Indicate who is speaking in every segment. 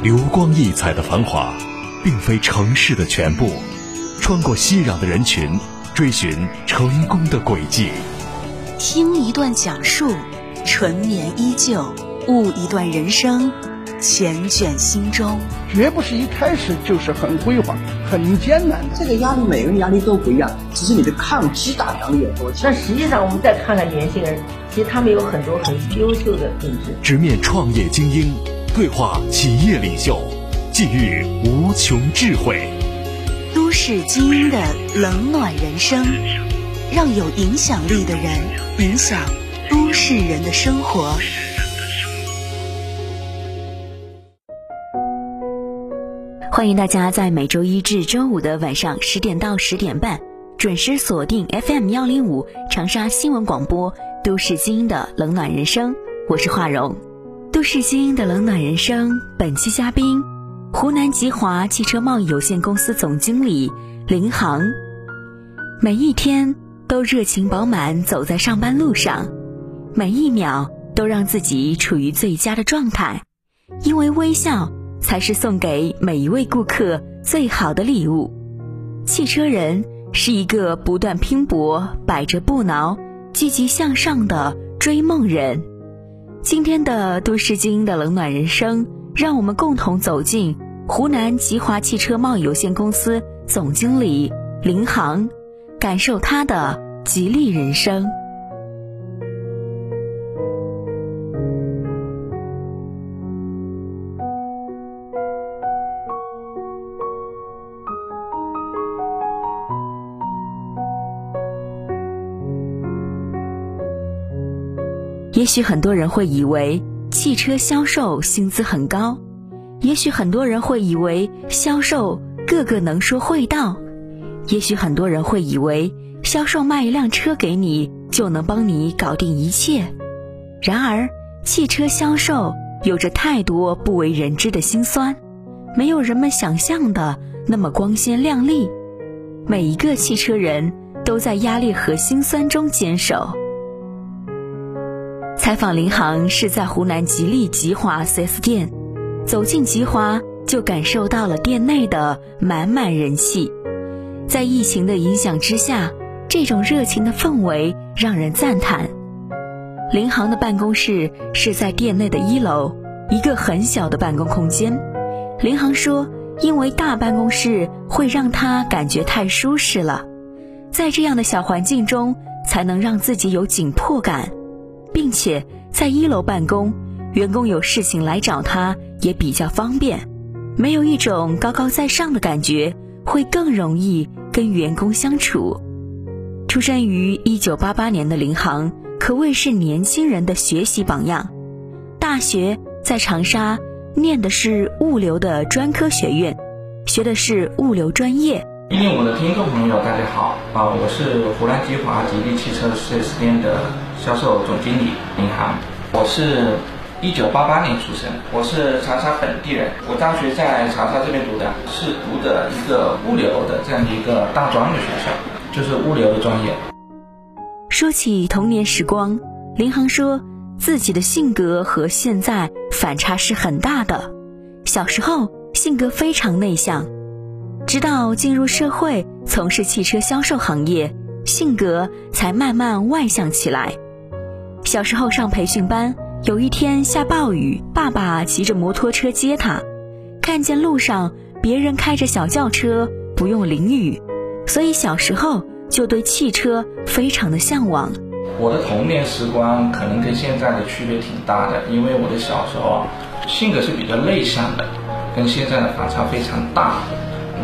Speaker 1: 流光溢彩的繁华，并非城市的全部。穿过熙攘的人群，追寻成功的轨迹。
Speaker 2: 听一段讲述，纯棉依旧；悟一段人生，缱绻心中。
Speaker 3: 绝不是一开始就是很辉煌、很艰难的。
Speaker 4: 这个压力，每个人压力都不一样，只是你的抗击打能力有多强。
Speaker 5: 但实际上，我们再看看年轻人，其实他们有很多很优秀的品质。
Speaker 1: 直面创业精英，对话企业领袖，寄予无穷智慧。
Speaker 2: 都市精英的冷暖人生，让有影响力的人影响都市人的生活。欢迎大家在每周一至周五的晚上十点到十点半，准时锁定 FM 幺零五长沙新闻广播《都市精英的冷暖人生》，我是华荣。《都市精英的冷暖人生》本期嘉宾，湖南吉华汽车贸易有限公司总经理林航。每一天都热情饱满走在上班路上，每一秒都让自己处于最佳的状态，因为微笑。才是送给每一位顾客最好的礼物。汽车人是一个不断拼搏、百折不挠、积极向上的追梦人。今天的都市精英的冷暖人生，让我们共同走进湖南吉华汽车贸易有限公司总经理林航，感受他的吉利人生。许很多人会以为汽车销售薪资很高，也许很多人会以为销售个个能说会道，也许很多人会以为销售卖一辆车给你就能帮你搞定一切。然而，汽车销售有着太多不为人知的辛酸，没有人们想象的那么光鲜亮丽。每一个汽车人都在压力和辛酸中坚守。采访林航是在湖南吉利吉华 4S 店，走进吉华就感受到了店内的满满人气。在疫情的影响之下，这种热情的氛围让人赞叹。林航的办公室是在店内的一楼，一个很小的办公空间。林航说：“因为大办公室会让他感觉太舒适了，在这样的小环境中，才能让自己有紧迫感。”并且在一楼办公，员工有事情来找他也比较方便，没有一种高高在上的感觉，会更容易跟员工相处。出生于一九八八年的林航可谓是年轻人的学习榜样。大学在长沙念的是物流的专科学院，学的是物流专业。
Speaker 6: 一零五的听众朋友，大家好啊！我是湖南吉华吉利汽车 4S 店的销售总经理林航。我是一九八八年出生，我是长沙本地人。我大学在长沙这边读的，是读的一个物流的这样的一个大专的学校，就是物流的专业。
Speaker 2: 说起童年时光，林航说自己的性格和现在反差是很大的。小时候性格非常内向。直到进入社会，从事汽车销售行业，性格才慢慢外向起来。小时候上培训班，有一天下暴雨，爸爸骑着摩托车接他，看见路上别人开着小轿车，不用淋雨，所以小时候就对汽车非常的向往。
Speaker 6: 我的童年时光可能跟现在的区别挺大的，因为我的小时候性格是比较内向的，跟现在的反差非常大。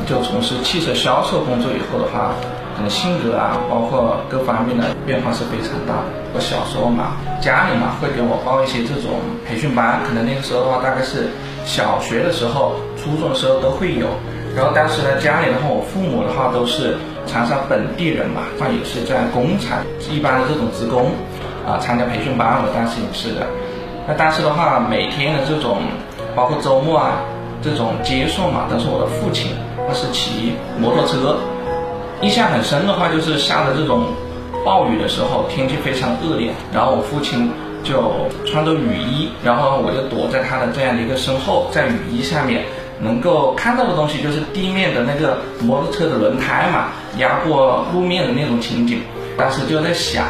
Speaker 6: 就从事汽车销售工作以后的话，可能性格啊，包括各方面的变化是非常大的。我小时候嘛，家里嘛会给我报一些这种培训班，可能那个时候的话，大概是小学的时候、初中的时候都会有。然后当时呢，家里的话，我父母的话都是长沙本地人嘛，那也是在工厂一般的这种职工啊，参加培训班，我当时也是的。那当时的话，每天的这种，包括周末啊，这种接送嘛，都是我的父亲。他是骑摩托车，印象很深的话，就是下的这种暴雨的时候，天气非常恶劣，然后我父亲就穿着雨衣，然后我就躲在他的这样的一个身后，在雨衣下面能够看到的东西就是地面的那个摩托车的轮胎嘛，压过路面的那种情景。当时就在想，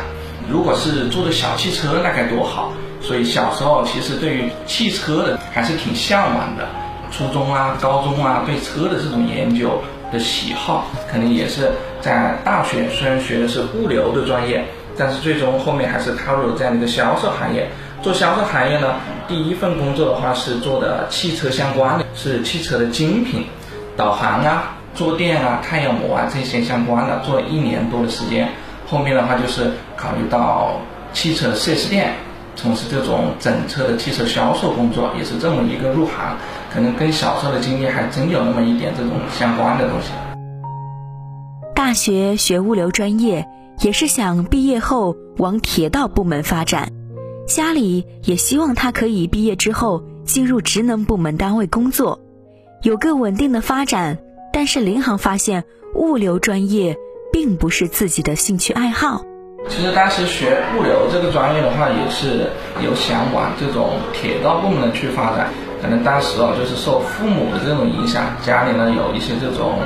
Speaker 6: 如果是坐的小汽车，那该多好。所以小时候其实对于汽车的还是挺向往的。初中啊、高中啊，对车的这种研究的喜好，可能也是在大学虽然学的是物流的专业，但是最终后面还是踏入了这样的一个销售行业。做销售行业呢，第一份工作的话是做的汽车相关的，是汽车的精品，导航啊、坐垫啊、太阳膜啊这些相关的，做了一年多的时间。后面的话就是考虑到汽车 4S 店。从事这种整车的汽车销售工作，也是这么一个入行，可能跟小时候的经历还真有那么一点这种相关的东西。
Speaker 2: 大学学物流专业，也是想毕业后往铁道部门发展，家里也希望他可以毕业之后进入职能部门单位工作，有个稳定的发展。但是林航发现，物流专业并不是自己的兴趣爱好。
Speaker 6: 其实当时学物流这个专业的话，也是有想往这种铁道部门去发展。可能当时哦，就是受父母的这种影响，家里呢有一些这种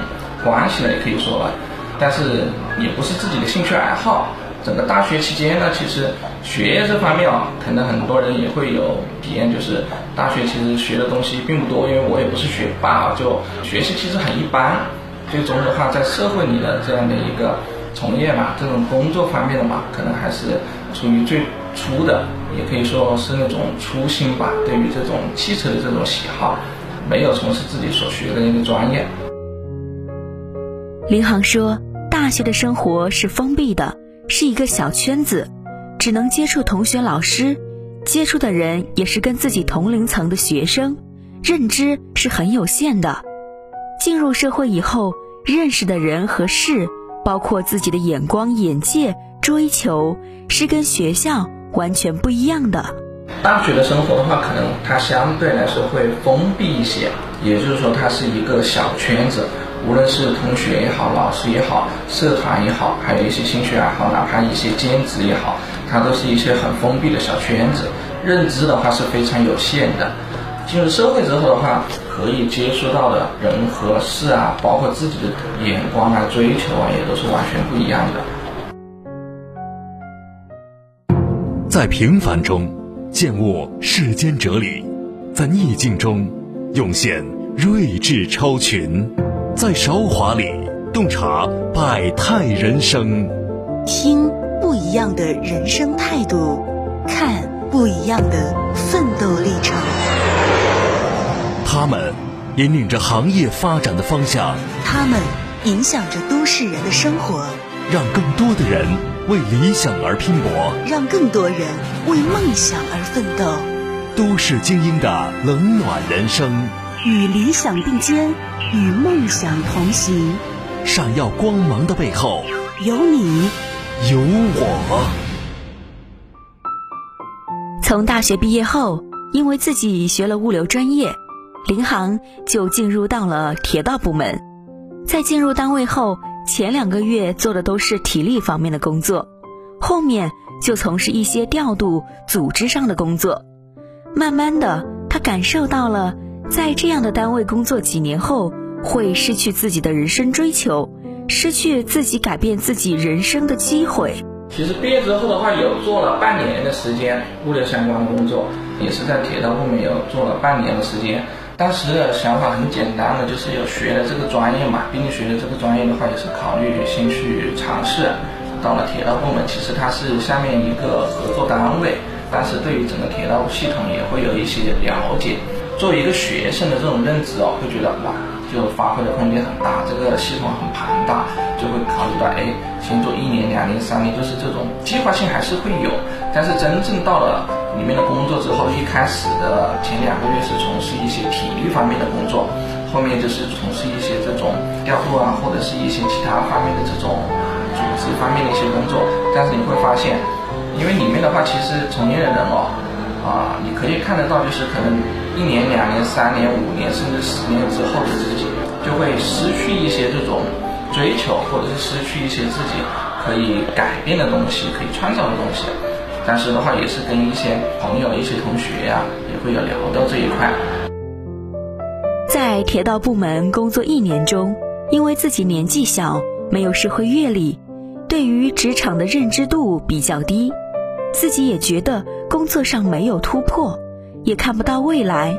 Speaker 6: 关系了，也可以说，但是也不是自己的兴趣爱好。整个大学期间呢，其实学业这方面啊，可能很多人也会有体验，就是大学其实学的东西并不多，因为我也不是学霸，就学习其实很一般。最终的话，在社会里的这样的一个。从业嘛，这种工作方面的嘛，可能还是处于最初的，也可以说是那种初心吧。对于这种汽车的这种喜好，没有从事自己所学的那个专业。
Speaker 2: 林航说，大学的生活是封闭的，是一个小圈子，只能接触同学、老师，接触的人也是跟自己同龄层的学生，认知是很有限的。进入社会以后，认识的人和事。包括自己的眼光、眼界、追求，是跟学校完全不一样的。
Speaker 6: 大学的生活的话，可能它相对来说会封闭一些，也就是说，它是一个小圈子。无论是同学也好，老师也好，社团也好，还有一些兴趣爱好，哪怕一些兼职也好，它都是一些很封闭的小圈子。认知的话是非常有限的。进入社会之后的话，可以接触到的人和事啊，包括自己的眼光啊、追求啊，也都是完全不一样的。
Speaker 1: 在平凡中见悟世间哲理，在逆境中涌现睿智超群，在韶华里洞察百态人生，
Speaker 7: 听不一样的人生态度，看不一样的奋斗历程。
Speaker 1: 他们引领着行业发展的方向，
Speaker 7: 他们影响着都市人的生活，
Speaker 1: 让更多的人为理想而拼搏，
Speaker 7: 让更多人为梦想而奋斗。
Speaker 1: 都市精英的冷暖人生，
Speaker 7: 与理想并肩，与梦想同行。
Speaker 1: 闪耀光芒的背后，
Speaker 7: 有你，
Speaker 1: 有我。
Speaker 2: 从大学毕业后，因为自己学了物流专业。林航就进入到了铁道部门，在进入单位后，前两个月做的都是体力方面的工作，后面就从事一些调度、组织上的工作。慢慢的，他感受到了在这样的单位工作几年后，会失去自己的人生追求，失去自己改变自己人生的机会。
Speaker 6: 其实毕业之后的话，有做了半年的时间物流相关工作，也是在铁道部门有做了半年的时间。当时的想法很简单的，就是有学了这个专业嘛，并且学了这个专业的话，也是考虑先去尝试。到了铁道部门，其实它是下面一个合作单位，但是对于整个铁道系统也会有一些了解。作为一个学生的这种认知哦，会觉得哇，就发挥的空间很大，这个系统很庞大，就会考虑到哎，先做一年、两年、三年，就是这种计划性还是会有。但是真正到了。里面的工作之后，一开始的前两个月是从事一些体育方面的工作，后面就是从事一些这种调度啊，或者是一些其他方面的这种组织方面的一些工作。但是你会发现，因为里面的话，其实从业的人哦，啊，你可以看得到，就是可能一年、两年、三年、五年，甚至十年之后的自己，就会失去一些这种追求，或者是失去一些自己可以改变的东西，可以创造的东西。但是的话，也是跟一些朋友、一些同学呀，也会有聊到这一块。
Speaker 2: 在铁道部门工作一年中，因为自己年纪小，没有社会阅历，对于职场的认知度比较低，自己也觉得工作上没有突破，也看不到未来，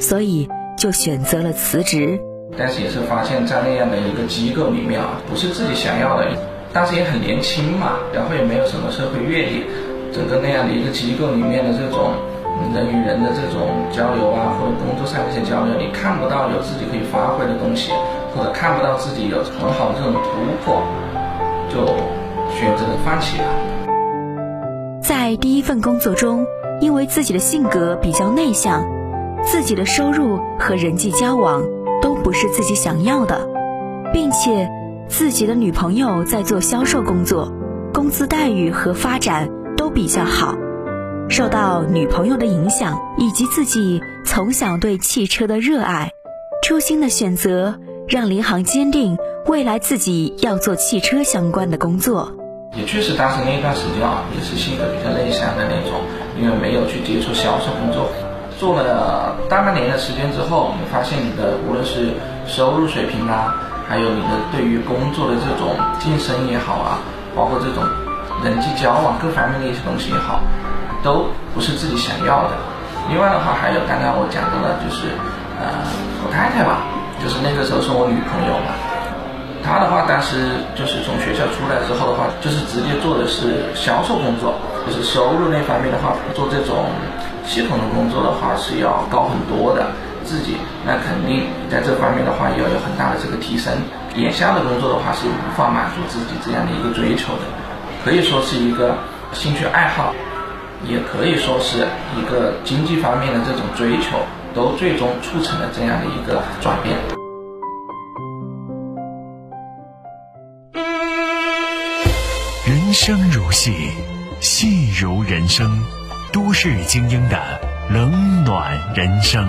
Speaker 2: 所以就选择了辞职。
Speaker 6: 但是也是发现，在那样的一个机构里面啊，不是自己想要的，当时也很年轻嘛，然后也没有什么社会阅历，整个那样的一个机构里面的这种人与人的这种交流啊，或者工作上的一些交流，你看不到有自己可以发挥的东西，或者看不到自己有很好的这种突破，就选择了放弃了。
Speaker 2: 在第一份工作中，因为自己的性格比较内向，自己的收入和人际交往。都不是自己想要的，并且自己的女朋友在做销售工作，工资待遇和发展都比较好。受到女朋友的影响，以及自己从小对汽车的热爱，初心的选择让林航坚定未来自己要做汽车相关的工作。
Speaker 6: 也确实，当时那一段时间啊，也是性格比较内向的那种，因为没有去接触销售工作。做了大半年的时间之后，你发现你的无论是收入水平啊，还有你的对于工作的这种晋升也好啊，包括这种人际交往各方面的一些东西也好，都不是自己想要的。另外的话，还有刚刚我讲到的，就是呃，我太太吧，就是那个时候是我女朋友嘛，她的话当时就是从学校出来之后的话，就是直接做的是销售工作，就是收入那方面的话，做这种。系统的工作的话是要高很多的，自己那肯定在这方面的话要有很大的这个提升。眼下的工作的话是无法满足自己这样的一个追求的，可以说是一个兴趣爱好，也可以说是一个经济方面的这种追求，都最终促成了这样的一个转变。
Speaker 1: 人生如戏，戏如人生。都市精英的冷暖人生。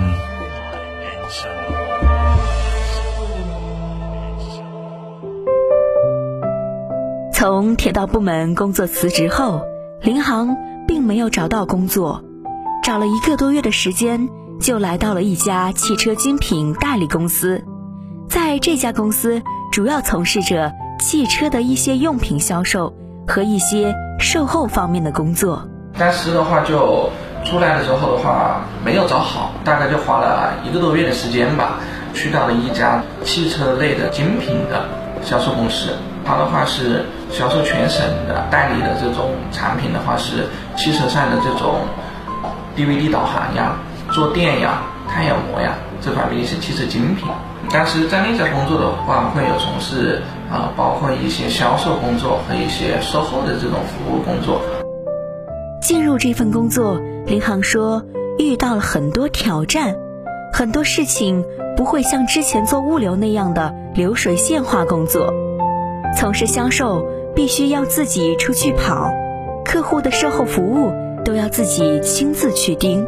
Speaker 2: 从铁道部门工作辞职后，林航并没有找到工作，找了一个多月的时间，就来到了一家汽车精品代理公司。在这家公司，主要从事着汽车的一些用品销售和一些售后方面的工作。
Speaker 6: 当时的话，就出来的时候的话，没有找好，大概就花了一个多月的时间吧。去到了一家汽车类的精品的销售公司，它的话是销售全省的代理的这种产品的话是汽车上的这种 DVD 导航呀、坐垫呀、太阳膜呀这方面一些汽车精品。但是在那家工作的话，会有从事啊，包括一些销售工作和一些售后的这种服务工作。
Speaker 2: 进入这份工作，林航说遇到了很多挑战，很多事情不会像之前做物流那样的流水线化工作。从事销售必须要自己出去跑，客户的售后服务都要自己亲自去盯。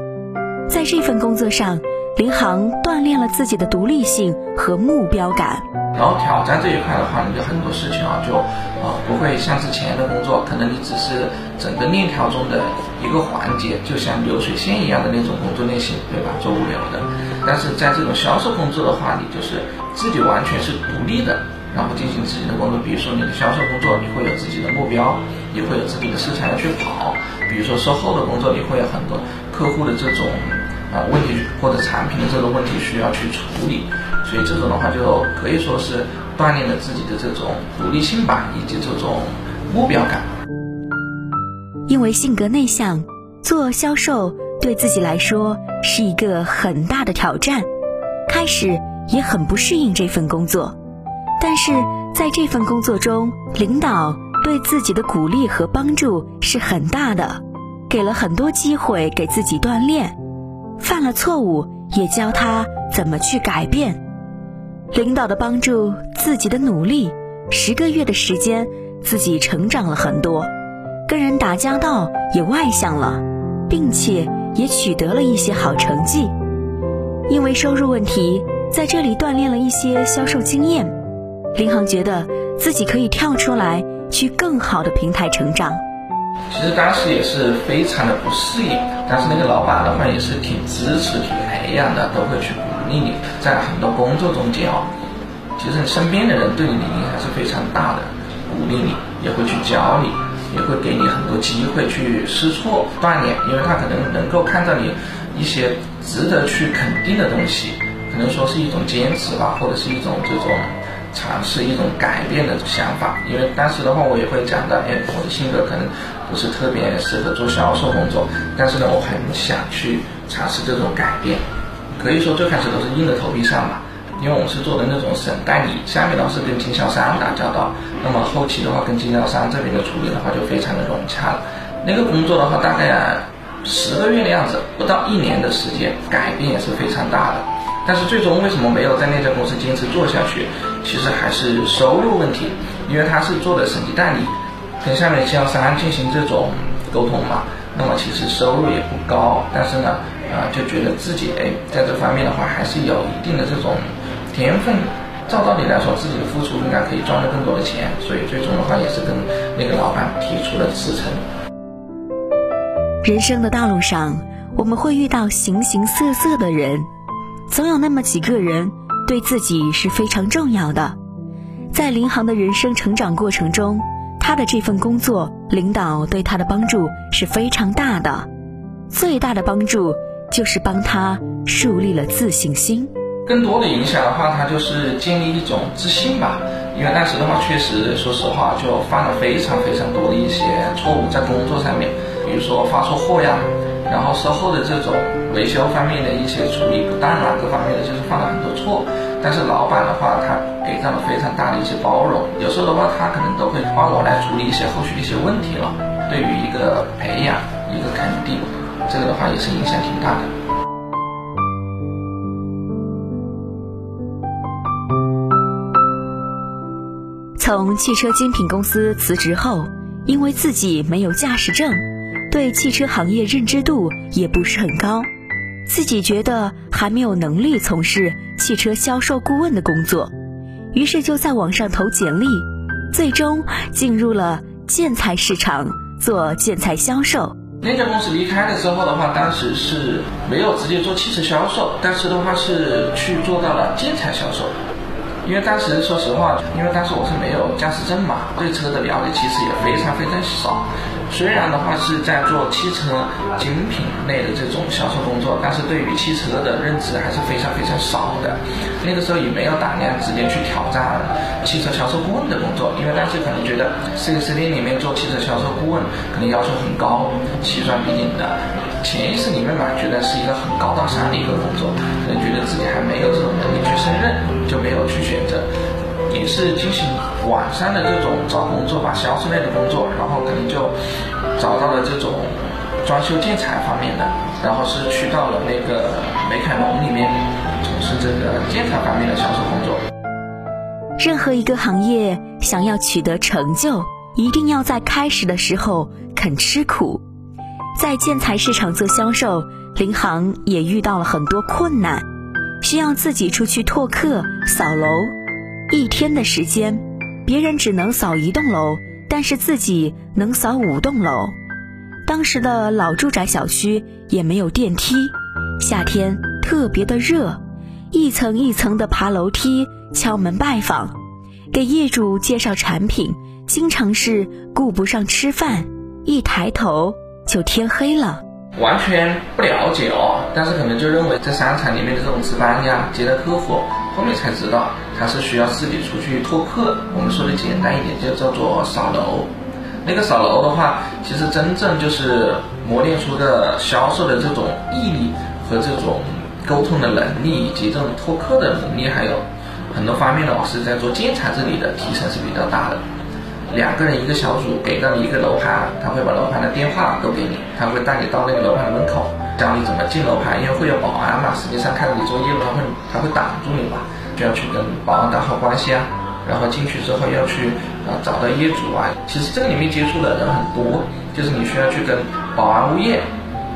Speaker 2: 在这份工作上，林航锻炼了自己的独立性和目标感。
Speaker 6: 然后挑战这一块的话，你就很多事情啊，就啊不会像之前的工作，可能你只是整个链条中的一个环节，就像流水线一样的那种工作类型，对吧？做物流的。但是在这种销售工作的话，你就是自己完全是独立的，然后进行自己的工作。比如说你的销售工作，你会有自己的目标，你会有自己的市场要去跑。比如说售后的工作，你会有很多客户的这种啊问题或者产品的这个问题需要去处理。所以这种的话，就可以说是锻炼了自己的这种独立性吧，以及这种目标感。
Speaker 2: 因为性格内向，做销售对自己来说是一个很大的挑战，开始也很不适应这份工作。但是在这份工作中，领导对自己的鼓励和帮助是很大的，给了很多机会给自己锻炼，犯了错误也教他怎么去改变。领导的帮助，自己的努力，十个月的时间，自己成长了很多，跟人打交道也外向了，并且也取得了一些好成绩。因为收入问题，在这里锻炼了一些销售经验。林航觉得自己可以跳出来，去更好的平台成长。
Speaker 6: 其实当时也是非常的不适应，但是那个老板的话也是挺支持、挺培养的，都会去鼓励你。在很多工作中间哦，其实你身边的人对你的影响是非常大的，鼓励你，也会去教你，也会给你很多机会去试错、锻炼，因为他可能能够看到你一些值得去肯定的东西，可能说是一种坚持吧，或者是一种这种。尝试一种改变的想法，因为当时的话，我也会讲到，哎，我的性格可能不是特别适合做销售工作，但是呢，我很想去尝试这种改变。可以说最开始都是硬着头皮上吧，因为我们是做的那种省代理，下面的话是跟经销商打交道，那么后期的话跟经销商这边的处理的话就非常的融洽了。那个工作的话，大概十个月的样子，不到一年的时间，改变也是非常大的。但是最终为什么没有在那家公司坚持做下去？其实还是收入问题，因为他是做的审计代理，跟下面经销商进行这种沟通嘛，那么其实收入也不高。但是呢，啊，就觉得自己哎，在这方面的话还是有一定的这种天分。照道理来说，自己的付出应该可以赚到更多的钱，所以最终的话也是跟那个老板提出了辞呈。
Speaker 2: 人生的道路上，我们会遇到形形色色的人。总有那么几个人对自己是非常重要的，在林航的人生成长过程中，他的这份工作领导对他的帮助是非常大的，最大的帮助就是帮他树立了自信心。
Speaker 6: 更多的影响的话，他就是建立一种自信吧。因为当时的话，确实说实话就犯了非常非常多的一些错误在工作上面，比如说发错货呀。然后售后的这种维修方面的一些处理不当啊，各方面的就是犯了很多错。但是老板的话，他给到了非常大的一些包容。有时候的话，他可能都会帮我来处理一些后续的一些问题了。对于一个培养，一个肯定，这个的话也是影响挺大的。
Speaker 2: 从汽车精品公司辞职后，因为自己没有驾驶证。对汽车行业认知度也不是很高，自己觉得还没有能力从事汽车销售顾问的工作，于是就在网上投简历，最终进入了建材市场做建材销售。
Speaker 6: 那家公司离开的时候的话，当时是没有直接做汽车销售，但是的话是去做到了建材销售。因为当时说实话，因为当时我是没有驾驶证嘛，对车的了解其实也非常非常少。虽然的话是在做汽车精品类的这种销售工作，但是对于汽车的认知还是非常非常少的。那个时候也没有胆量直接去挑战汽车销售顾问的工作，因为当时可能觉得 4S 店里面做汽车销售顾问可能要求很高，期赚比顶的，潜意识里面嘛觉得是一个很高大上的一个工作，可能觉得自己还没有这种能力去胜任，就没有去选择。也是进行网上的这种找工作吧，销售类的工作，然后可能就找到了这种装修建材方面的，然后是去到了那个美凯龙里面从事这个建材方面的销售工作。
Speaker 2: 任何一个行业想要取得成就，一定要在开始的时候肯吃苦。在建材市场做销售，林航也遇到了很多困难，需要自己出去拓客、扫楼。一天的时间，别人只能扫一栋楼，但是自己能扫五栋楼。当时的老住宅小区也没有电梯，夏天特别的热，一层一层的爬楼梯、敲门拜访，给业主介绍产品，经常是顾不上吃饭，一抬头就天黑了。
Speaker 6: 完全不了解哦，但是可能就认为在商场里面的这种值班呀、接待客户，后面才知道他是需要自己出去拓客。我们说的简单一点，就叫做扫楼。那个扫楼的话，其实真正就是磨练出的销售的这种毅力和这种沟通的能力，以及这种拓客的能力，还有很多方面的话，是在做建材这里的提升是比较大的。两个人一个小组给到你一个楼盘，他会把楼盘的电话都给你，他会带你到那个楼盘的门口，教你怎么进楼盘，因为会有保安嘛。实际上看着你做业务，他会他会挡住你嘛，就要去跟保安打好关系啊。然后进去之后要去啊找到业主啊。其实这个里面接触的人很多，就是你需要去跟保安、物业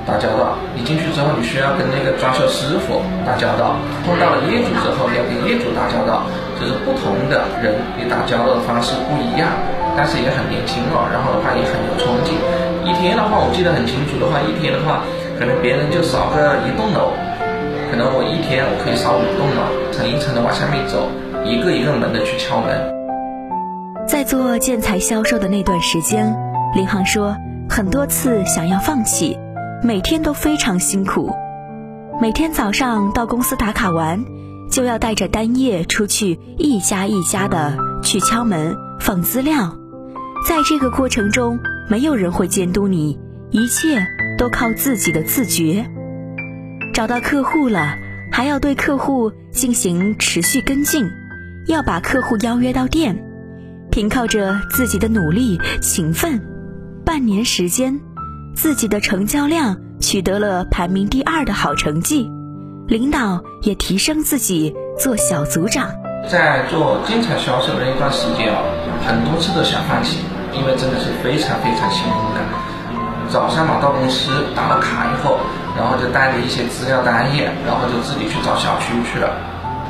Speaker 6: 打交道。你进去之后，你需要跟那个装修师傅打交道。碰到了业主之后，你要跟业主打交道。就是不同的人，你打交道的方式不一样。但是也很年轻了，然后的话也很有冲劲，一天的话，我记得很清楚的话，一天的话，可能别人就扫个一栋楼，可能我一天我可以扫五栋楼，层一层的往下面走，一个一个门的去敲门。
Speaker 2: 在做建材销售的那段时间，林航说，很多次想要放弃，每天都非常辛苦。每天早上到公司打卡完，就要带着单页出去一家一家的去敲门放资料。在这个过程中，没有人会监督你，一切都靠自己的自觉。找到客户了，还要对客户进行持续跟进，要把客户邀约到店。凭靠着自己的努力勤奋，半年时间，自己的成交量取得了排名第二的好成绩，领导也提升自己做小组长。
Speaker 6: 在做建材销售的那段时间啊，很多次都想放弃，因为真的是非常非常辛苦早上嘛到公司打了卡以后，然后就带着一些资料单页，然后就自己去找小区去了。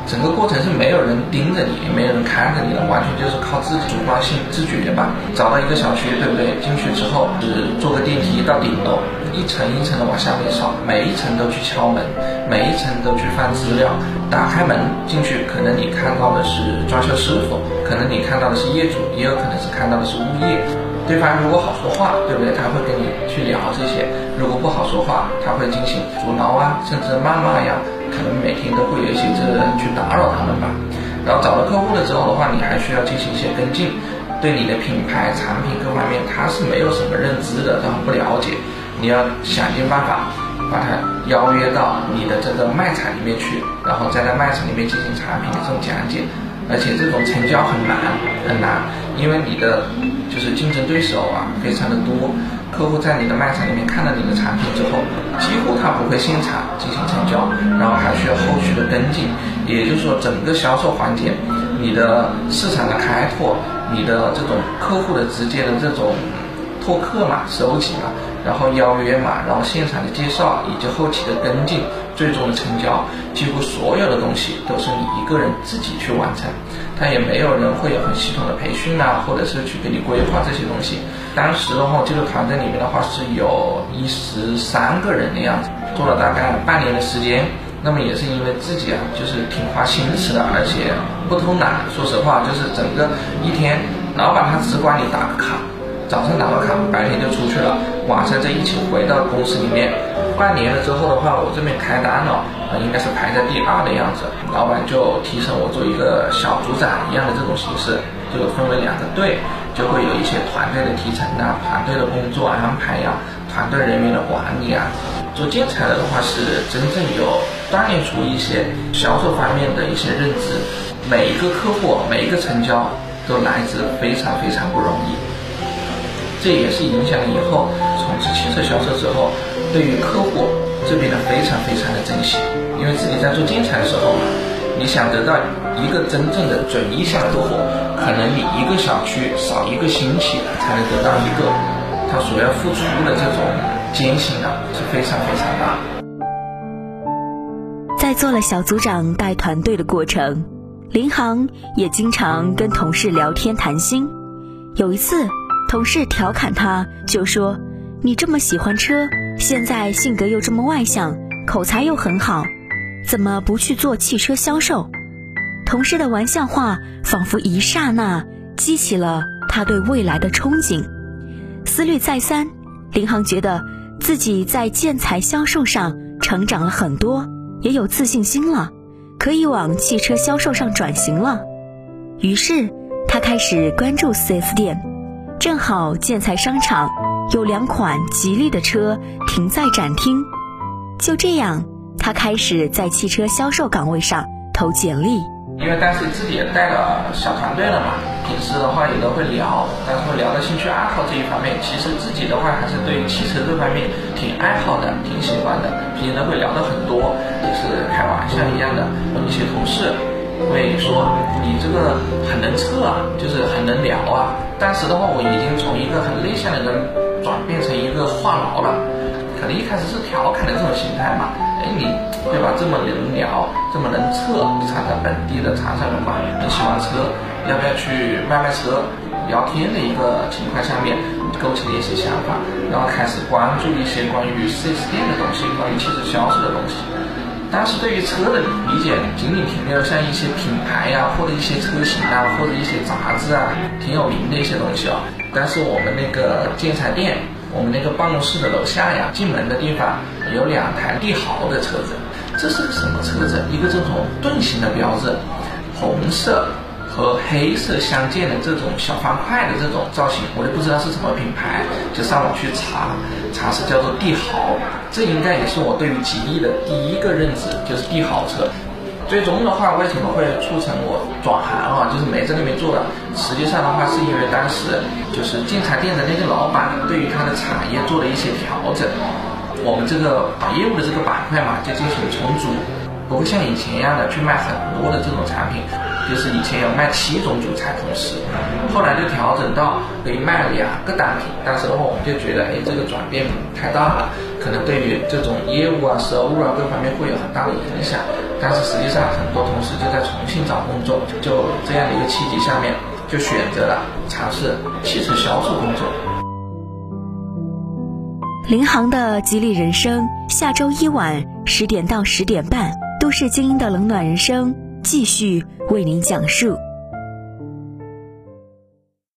Speaker 6: 整个过程是没有人盯着你，也没有人看着你的，完全就是靠自己主观性自觉吧。找到一个小区，对不对？进去之后是坐个电梯到顶楼，一层一层的往下面扫，每一层都去敲门，每一层都去翻资料。打开门进去，可能你看到的是装修师傅，可能你看到的是业主，也有可能是看到的是物业。对方如果好说话，对不对？他会跟你去聊这些；如果不好说话，他会进行阻挠啊，甚至谩骂呀。可能每天都会有一些这个人去打扰他们吧，然后找到客户了之后的话，你还需要进行一些跟进，对你的品牌、产品各方面他是没有什么认知的，然后不了解，你要想尽办法把他邀约到你的这个卖场里面去，然后在那卖场里面进行产品的这种讲解，而且这种成交很难很难，因为你的就是竞争对手啊非常的多。客户在你的卖场里面看到你的产品之后，几乎他不会现场进行成交，然后还需要后续的跟进。也就是说，整个销售环节，你的市场的开拓，你的这种客户的直接的这种拓客嘛、收集嘛，然后邀约嘛，然后现场的介绍以及后期的跟进。最终的成交，几乎所有的东西都是你一个人自己去完成，他也没有人会有很系统的培训啊，或者是去给你规划这些东西。当时的话，这个团队里面的话是有一十三个人的样子，做了大概半年的时间。那么也是因为自己啊，就是挺花心思的，而且不偷懒。说实话，就是整个一天，老板他只管你打个卡。早上打个卡，白天就出去了，晚上再一起回到公司里面。半年了之后的话，我这边开单了，啊，应该是排在第二的样子。老板就提升我做一个小组长一样的这种形式，就分为两个队，就会有一些团队的提成啊，团队的工作安排呀，团队人员的管理啊。做建材的话，是真正有锻炼出一些销售方面的一些认知，每一个客户，每一个成交都来自非常非常不容易。这也是影响以后从事汽车销售之后，对于客户这边的非常非常的珍惜，因为自己在做建材的时候嘛，你想得到一个真正的准意向客户，可能你一个小区少一个星期才能得到一个，他所要付出的这种艰辛啊是非常非常大。
Speaker 2: 在做了小组长带团队的过程，林航也经常跟同事聊天谈心，有一次。同事调侃他，就说：“你这么喜欢车，现在性格又这么外向，口才又很好，怎么不去做汽车销售？”同事的玩笑话仿佛一刹那激起了他对未来的憧憬。思虑再三，林航觉得自己在建材销售上成长了很多，也有自信心了，可以往汽车销售上转型了。于是，他开始关注 4S 店。正好建材商场有两款吉利的车停在展厅，就这样，他开始在汽车销售岗位上投简历。
Speaker 6: 因为当时自己也带了小团队了嘛，平时的话也都会聊，但是会聊到兴趣爱好这一方面。其实自己的话还是对汽车这方面挺爱好的，挺喜欢的，平时都会聊的很多，也是开玩笑一样的。一些同事。会说你这个很能测啊，就是很能聊啊。当时的话，我已经从一个很内向的人转变成一个话痨了。可能一开始是调侃的这种心态嘛，哎，你对吧？这么能聊，这么能测，常常本地的长沙人嘛，很喜欢车，要不要去卖卖车？聊天的一个情况下面，勾起了一些想法，然后开始关注一些关于 4S 店的东西，关于汽车销售的东西。但是对于车的理解仅仅停留像一些品牌呀，或者一些车型啊，或者一些杂志啊，挺有名的一些东西哦。但是我们那个建材店，我们那个办公室的楼下呀，进门的地方有两台帝豪的车子，这是个什么车子？一个这种盾形的标志，红色。和黑色相间的这种小方块的这种造型，我就不知道是什么品牌，就上网去查，查是叫做帝豪，这应该也是我对于吉利的第一个认知，就是帝豪车。最终的话，为什么会促成我转行啊？就是没在那边做了。实际上的话，是因为当时就是建材店的那个老板对于他的产业做了一些调整，我们这个业务的这个板块嘛，就进行重组。不会像以前一样的去卖很多的这种产品，就是以前有卖七种主材同时，后来就调整到可以卖两个单品。当时的话，我们就觉得，哎，这个转变太大了，可能对于这种业务啊、收入啊各方面会有很大的影响。但是实际上，很多同事就在重新找工作，就这样的一个契机下面，就选择了尝试汽车销售工作。
Speaker 2: 林航的吉利人生，下周一晚十点到十点半。都市精英的冷暖人生，继续为您讲述。